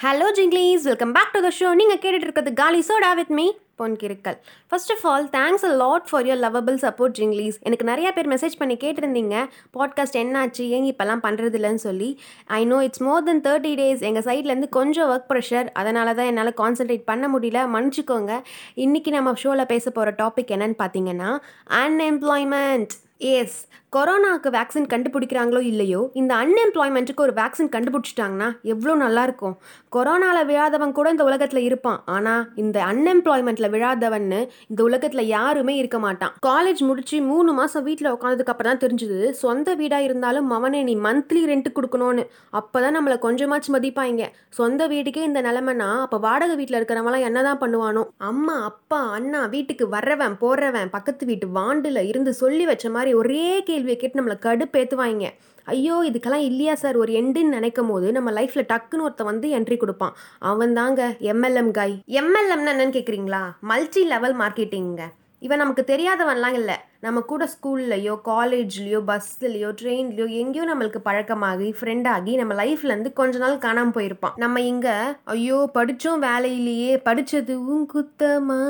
Hello jinglies welcome back to the show நீங்கள் கேட்டுட்டு இருக்கிறது காலி soda with me Pon Kirukkal first of all thanks a lot for your lovable support jinglies எனக்கு நிறையா பேர் message பண்ணி கேட்டிருந்தீங்க. பாட்காஸ்ட் என்னாச்சு? ஏங்க இப்போல்லாம் பண்ணுறது இல்லைன்னு சொல்லி I know it's more than thirty days எங்கள் சைட்லேருந்து கொஞ்சம் ஒர்க் ப்ரெஷர் அதனால தான் என்னால் கான்சென்ட்ரேட் பண்ண முடியல. மன்னிச்சிக்கோங்க. இன்றைக்கி நம்ம ஷோவில் பேச போகிற டாபிக் என்னன்னு பார்த்தீங்கன்னா அன்எம்ப்ளாய்மெண்ட் எஸ் கொரோனாவுக்கு வேக்சின் கண்டுபிடிக்கிறாங்களோ இல்லையோ இந்த அன்எம்ப்ளாய்மெண்ட்டுக்கு ஒரு வேக்சின் கண்டுபிடிச்சிட்டாங்கன்னா எவ்வளோ நல்லாயிருக்கும். கொரோனாவில் விழாதவன் கூட இந்த உலகத்தில் இருப்பான். ஆனால் இந்த அன்எம்ப்ளாய்மெண்ட்டில் விழாதவன்னு இந்த உலகத்தில் யாருமே இருக்க மாட்டான். காலேஜ் முடிச்சு மூணு மாதம் வீட்டில் உட்காந்ததுக்கு அப்புறம் தான் தெரிஞ்சுது. சொந்த வீடாக இருந்தாலும் மவனே நீ மந்த்லி ரெண்ட் கொடுக்கணும்னு. அப்போ தான் நம்மளை கொஞ்சமாச்சும் மதிப்பாங்க சொந்த வீட்டுக்கே இந்த நிலமைனா அப்போ வாடகை வீட்டில் இருக்கிறவங்களாம் என்ன தான் பண்ணுவானோ. அம்மா அப்பா அண்ணா வீட்டுக்கு வர்றவன் போடுறவன் பக்கத்து வீட்டு வாண்டில் இருந்து சொல்லி வச்ச மாதிரி ஒரே கேள்வியை கேட்டு நம்மளை கடுப்பேற்றுவாங்க ஐயோ இதுக்கெல்லாம் இல்லையா சார்? ஒரு எண்டுன்னு நினைக்கும் போது நம்ம லைஃப்பில் டக்குன்னு ஒருத்த வந்து என்ட்ரி கொடுப்பான். அவன் தாங்க எம்எல்எம் காய் எம்எல்எம்னா என்னன்னு கேட்குறீங்களா மல்டி லெவல் மார்க்கெட்டிங்க இவன் நமக்கு தெரியாதவன்லாம் இல்லை. நம்ம கூட ஸ்கூல்லையோ காலேஜ்லேயோ பஸ்ஸுலையோ ட்ரெயின்லையோ எங்கேயோ நம்மளுக்கு பழக்கமாகி ஃப்ரெண்டாகி நம்ம லைஃப்லேருந்து கொஞ்ச நாள் காணாமல் போயிருப்பான். நம்ம இங்கே ஐயோ படித்தோம் வேலையிலேயே படித்தது உன் குத்தமா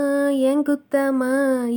என் குத்தமா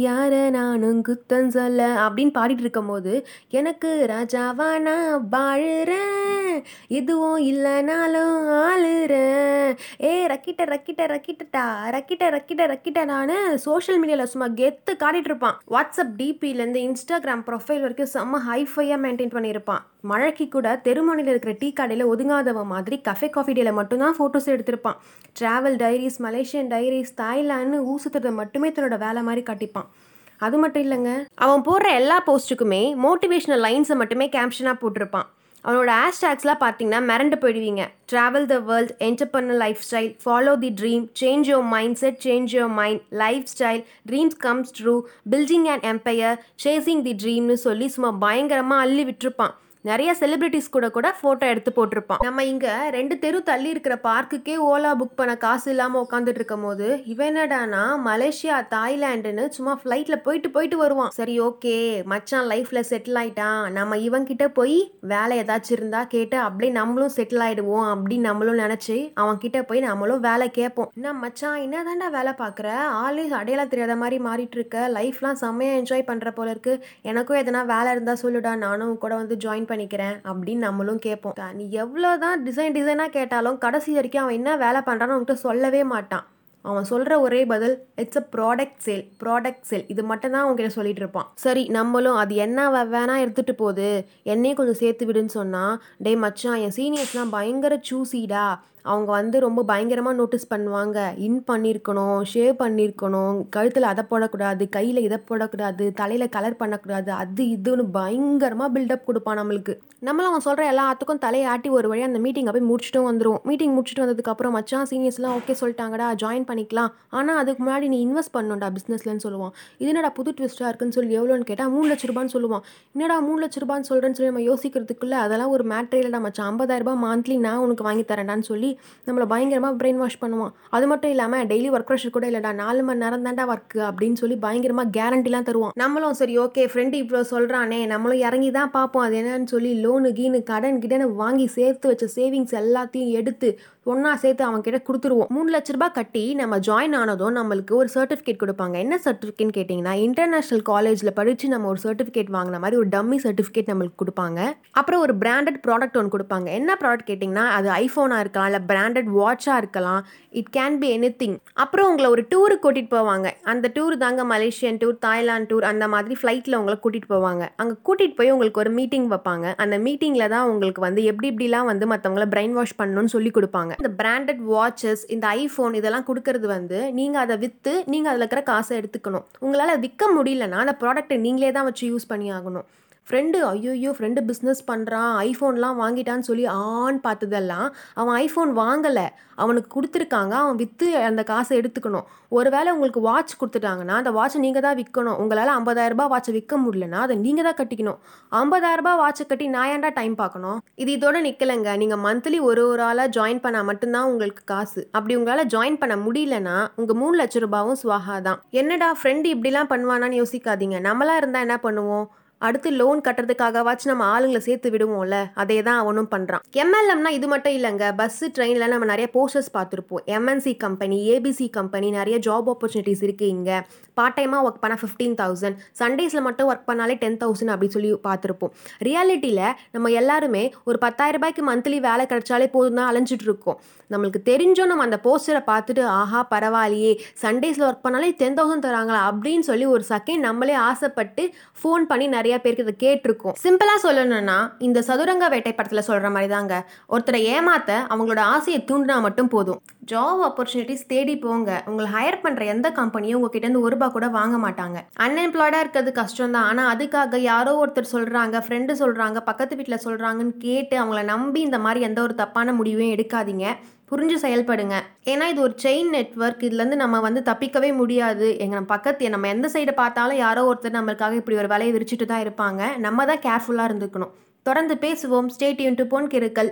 யார நானும் குத்தம் சொல்ல அப்படின்னு பாடிட்டு இருக்கும்போது எனக்கு ராஜாவா நான் வாழுறேன். எதுவும் இல்லைனாலும் ஆளுறேன். ஏ ரக்கிட்ட ரக்கிட்ட ரக்கிட்டா ரக்கிட்ட ரக்கிட்ட ரக்கிட்ட நான் சோஷியல் மீடியாவில் சும்மா கெத்து காட்டிட்டு இருப்பான். வாட்ஸ்அப் டிபியிலேருந்து இன்ஸ்டாகிராம் ப்ரொஃபைல் வரைக்கும் செம்ம ஹைஃபையாக மெயின்டைன் பண்ணியிருப்பான். மழைக்கு கூட தெருமணியில் இருக்கிற டீ கடையில் ஒதுங்காதவ மாதிரி கஃபே காஃபி டேல மட்டும்தான் photos எடுத்திருப்பான். Travel diaries Malaysian diaries Thailand ஊசுத்துறதை மட்டுமே தன்னோட வேலை மாதிரி காட்டிப்பான். அது மட்டும் இல்லைங்க அவன் போடுற எல்லா போஸ்ட்டுக்குமே மோட்டிவேஷனல் லைன்ஸை மட்டுமே கேப்ஷனாக போட்டிருப்பான். அவனோட ஹேஷ்டேக்ஸ்லாம் பார்த்தீங்கன்னா மிரண்டு போயிடுவீங்க. Travel the world entrepreneur life style follow the dream change your mind set change your mind life style dreams comes true building and empire chasing the ட்ரீம்னு சொல்லி சும்மா பயங்கரமாக அள்ளி விட்டுருப்பான். நிறைய செலிபிரிட்டிஸ் கூட கூட ஃபோட்டோ எடுத்து போட்டிருப்பான். நம்ம இங்கே ரெண்டு தெரு தள்ளி இருக்கிற பார்க்குக்கே ஓலா புக் பண்ண காசு இல்லாமல் உட்காந்துட்டு இருக்கும் போது இவன் என்னடானா மலேசியா தாய்லாண்டுன்னு சும்மா ஃப்ளைட்டில் போயிட்டு போயிட்டு வருவான். சரி ஓகே மச்சான் லைஃப்பில் செட்டில் ஆயிட்டான். நம்ம இவன்கிட்ட போய் வேலை ஏதாச்சும் இருந்தா கேட்டு அப்படியே நம்மளும் செட்டில் ஆயிடுவோம் அப்படின்னு நம்மளும் நினச்சி அவன் கிட்ட போய் நம்மளும் வேலை கேட்போம். என்ன மச்சான் என்ன தாண்டா வேலை பார்க்குற? ஆளே அடையாளம் தெரியாத மாதிரி மாறிட்டு இருக்க. லைஃப்லாம் செம்மையாக என்ஜாய் பண்ணுற போல இருக்கு. எனக்கும் எதனா வேலை இருந்தால் சொல்லுடா. நானும் கூட வந்து ஜாயின் பண்ணிக்கிறேன் அப்படின்னு நம்மளும் கேட்போம். நீ எவ்வளோ தான் டிசைன் டிசைனாக கேட்டாலும் கடைசி வரைக்கும் அவன் என்ன வேலை பண்ணுறான்னு உங்கள்கிட்ட சொல்லவே மாட்டான். அவன் சொல்கிற ஒரே பதில் it's a product sale product sale இது மட்டும் தான் அவங்ககிட்ட சொல்லிட்டு இருப்பான். சரி நம்மளும் அது என்ன வேணா எடுத்துகிட்டு போகுது என்னையும் கொஞ்சம் சேர்த்து விடுன்னு சொன்னால் டே மச்சான் என் சீனியர்ஸ்லாம் பயங்கர சூசிடா அவங்க வந்து ரொம்ப பயங்கரமாக நோட்டீஸ் பண்ணுவாங்க. இன் பண்ணியிருக்கணும் ஷேவ் பண்ணியிருக்கணும் கழுத்தில் அதை போடக்கூடாது கையில் இதை போடக்கூடாது தலையில் கலர் பண்ணக்கூடாது அது இதுன்னு பயங்கரமாக பில்டப் கொடுப்பான் நம்மளுக்கு. நம்மளும் அவன் சொல்கிற எல்லாத்துக்கும் தலையை ஆட்டி ஒரு வழியாக அந்த மீட்டிங்கை போய் முடிச்சுட்டும் வந்துடும் மீட்டிங் முடிச்சுட்டு வந்ததுக்கப்புறம் மச்சான் சீனியர்ஸ்லாம் ஓகே சொல்லிட்டாங்கடா ஜாயின் பண்ணிக்கலாம். ஆனால் அதுக்கு முன்னாடி நீ இன்வெஸ்ட் பண்ணணும்டா பிஸ்னஸ்லன்னு சொல்லுவான். இது என்னடா புது ட்விஸ்ட்டாக இருக்குன்னு சொல்லி எவ்வளோன்னு கேட்டால் மூணு லட்ச ரூபான்னு சொல்லுவான். என்னடா மூணு லட்ச ரூபான்னு சொல்கிறேன்னு சொல்லி நம்ம யோசிக்கிறதுக்குள்ளே அதெல்லாம் ஒரு மேட்ரே இல்லைடா மச்சான். ஐம்பதாயிரரூபா மந்த்லி நான் உனக்கு வாங்கி தரேன்டான்னு சொல்லி நம்மளை பயங்கரமாக பிரெயின் வாஷ் பண்ணுவான். அது மட்டும் இல்லாமல் டெய்லி ஒர்க் ப்ரெஷர் கூட இல்லைடா. நாலு மணி நேரம் தான்டா ஒர்க்கு அப்படின்னு சொல்லி பயங்கரமாக கேரண்டிலாம் தருவான். நம்மளும் சரி ஓகே ஃப்ரெண்டு இவ்வளோ சொல்கிறானே நம்மளும் இறங்கி தான் பார்ப்போம். அது என்னன்னு சொல்லி லோனு கீனு கடன் கிடன்னு வாங்கி சேர்த்து வச்ச சேவிங்ஸ் எல்லாத்தையும் எடுத்து ஒன்றா சேர்த்து அவன் கிட்ட கொடுத்துருவோம். மூணு லட்ச ரூபாய் கட்டி நம்ம ஜாயின் ஆனதும் நம்மளுக்கு ஒரு சர்டிஃபிகேட் கொடுப்பாங்க. என்ன சர்டிஃபிகேட்னு கேட்டிங்கன்னா இன்டர்நேஷனல் காலேஜில் படித்து நம்ம ஒரு சர்டிஃபிகேட் வாங்கின மாதிரி ஒரு டம்மி சர்டிஃபிகேட் நம்மளுக்கு கொடுப்பாங்க. அப்புறம் ஒரு பிராண்டட் ப்ராடக்ட் ஒன்று கொடுப்பாங்க. என்ன ப்ராடக்ட் கேட்டிங்கன்னா அது ஐஃபோனாக இருக்கலாம் இல்லை பிராண்டட் வாட்சாக இருக்கலாம். It can be anything அப்புறம் உங்களை ஒரு டூருக்கு கூட்டிகிட்டு போவாங்க. அந்த டூர் தாங்க மலேசியன் டூர் தாய்லாந்து டூர் அந்த மாதிரி ஃப்ளைட்டில் உங்களை கூட்டிகிட்டு போவாங்க. அங்கே கூட்டிகிட்டு போய் உங்களுக்கு ஒரு மீட்டிங் வைப்பாங்க. அந்த மீட்டிங்கில் தான் உங்களுக்கு வந்து எப்படி இப்படிலாம் வந்து மற்றவங்கள பிரெயின் வாஷ் பண்ணணும்னு சொல்லி கொடுப்பாங்க. இந்த பிராண்டட் வாட்சஸ் இந்த ஐஃபோன் இதெல்லாம் கொடுக்க கொடுக்கறது வந்து நீங்கள் அதை விற்று நீங்கள் அதில் இருக்கிற காசை எடுத்துக்கணும். உங்களால் விற்க முடியலன்னா அந்த ப்ராடக்ட்டை நீங்களே தான் வச்சு யூஸ் பண்ணி ஆகணும். ஃப்ரெண்டு ஐயோயோ ஃப்ரெண்டு பிஸ்னஸ் பண்ணுறான் ஐஃபோன்லாம் வாங்கிட்டான்னு சொல்லி ஆன் பார்த்ததெல்லாம் அவன் ஐஃபோன் வாங்கலை. அவனுக்கு கொடுத்துருக்காங்க அவன் விற்று அந்த காசை எடுத்துக்கணும். ஒருவேளை உங்களுக்கு வாட்ச் கொடுத்துட்டாங்கன்னா அந்த வாட்சை நீங்கள் தான் விற்கணும் உங்களால் ஐம்பதாயிரரூபா வாட்சை விற்க முடியலன்னா அதை நீங்கள் தான் கட்டிக்கணும் ஐம்பதாயிரரூபா வாட்சை கட்டி நான் ஏன்டா டைம் பார்க்கணும்? இது இதோட நிற்கலைங்க நீங்கள் மந்த்லி ஒரு ஒரு ஆளாக ஜாயின் பண்ணால் மட்டும்தான் உங்களுக்கு காசு. அப்படி உங்களால் ஜாயின் பண்ண முடியலன்னா உங்கள் மூணு லட்ச ரூபாவும் சுவாகா தான். என்னடா ஃப்ரெண்டு இப்படிலாம் பண்ணுவானான்னு யோசிக்காதீங்க. நம்மளாக இருந்தால் என்ன பண்ணுவோம்? அடுத்து லோன் கட்டுறதுக்காகவாச்சும் நம்ம ஆளுங்களை சேர்த்து விடுவோம்ல அதே தான் அவனும் பண்ணுறான் எம்எல்எம்னா இது மட்டும் இல்லைங்க பஸ்ஸு ட்ரெயினில் நம்ம நிறைய போஸ்டர்ஸ் பார்த்துருப்போம். எம்என்சி கம்பெனி ஏபிசி கம்பெனி நிறைய ஜாப் ஆப்பர்ச்சுனிட்டிஸ் இருக்குது இங்கே. பார்ட் டைமாக ஒர்க் பண்ணால் ஃபிஃப்டீன் தௌசண்ட் சண்டேஸில் மட்டும் ஒர்க் பண்ணாலே டென் தௌசண்ட் அப்படின்னு சொல்லி பார்த்துருப்போம். ரியாலிட்டியில் நம்ம எல்லாருமே ஒரு பத்தாயிரம் ரூபாய்க்கு மந்த்லி வேலை கிடைச்சாலே போதும் தான் அலைஞ்சிட்டு இருக்கோம். நம்மளுக்கு தெரிஞ்சோம் நம்ம அந்த போஸ்டரை பார்த்துட்டு ஆஹா பரவாயில்லையே சண்டேஸில் ஒர்க் பண்ணாலே டென் தௌசண்ட் தராங்களா? அப்படின்னு சொல்லி ஒரு செகண்ட் நம்மளே ஆசைப்பட்டு ஃபோன் பண்ணி நிறைய பேருக்கு இதை கேட்டிருக்கோம். சிம்பிளாக சொல்லணும்னா இந்த சதுரங்க வேட்டை படத்தில் சொல்கிற மாதிரி தாங்க ஒருத்தரை ஏமாத்த அவங்களோட ஆசையை தூண்டினா மட்டும் போதும். ஜாப் ஆப்பர்ச்சுனிட்டிஸ் தேடி போங்க. உங்களை ஹையர் பண்ணுற எந்த கம்பெனியும் உங்ககிட்ட இருந்து ஒரு ரூபா கூட வாங்க மாட்டாங்க. அன்எம்ப்ளாய்டாக இருக்கிறது கஷ்டம் தான் ஆனால் அதுக்காக யாரோ ஒருத்தர் சொல்கிறாங்க ஃப்ரெண்டு சொல்கிறாங்க பக்கத்து வீட்டில் சொல்கிறாங்கன்னு கேட்டு அவங்கள நம்பி இந்த மாதிரி எந்த ஒரு தப்பான முடிவையும் எடுக்காதீங்க. புரிஞ்சு செயல்படுங்க. ஏன்னா இது ஒரு செயின் நெட்வொர்க் இதுலேருந்து நம்ம வந்து தப்பிக்கவே முடியாது. எங்கள் பக்கத்து நம்ம எந்த சைடு பார்த்தாலும் யாரோ ஒருத்தர் நம்மளுக்காக இப்படி ஒரு வேலையை விரிச்சிட்டு தான் இருப்பாங்க. நம்ம தான் கேர்ஃபுல்லாக இருந்துக்கணும். தொடர்ந்து பேசுவோம். State Yoon to Pon கிருக்கல்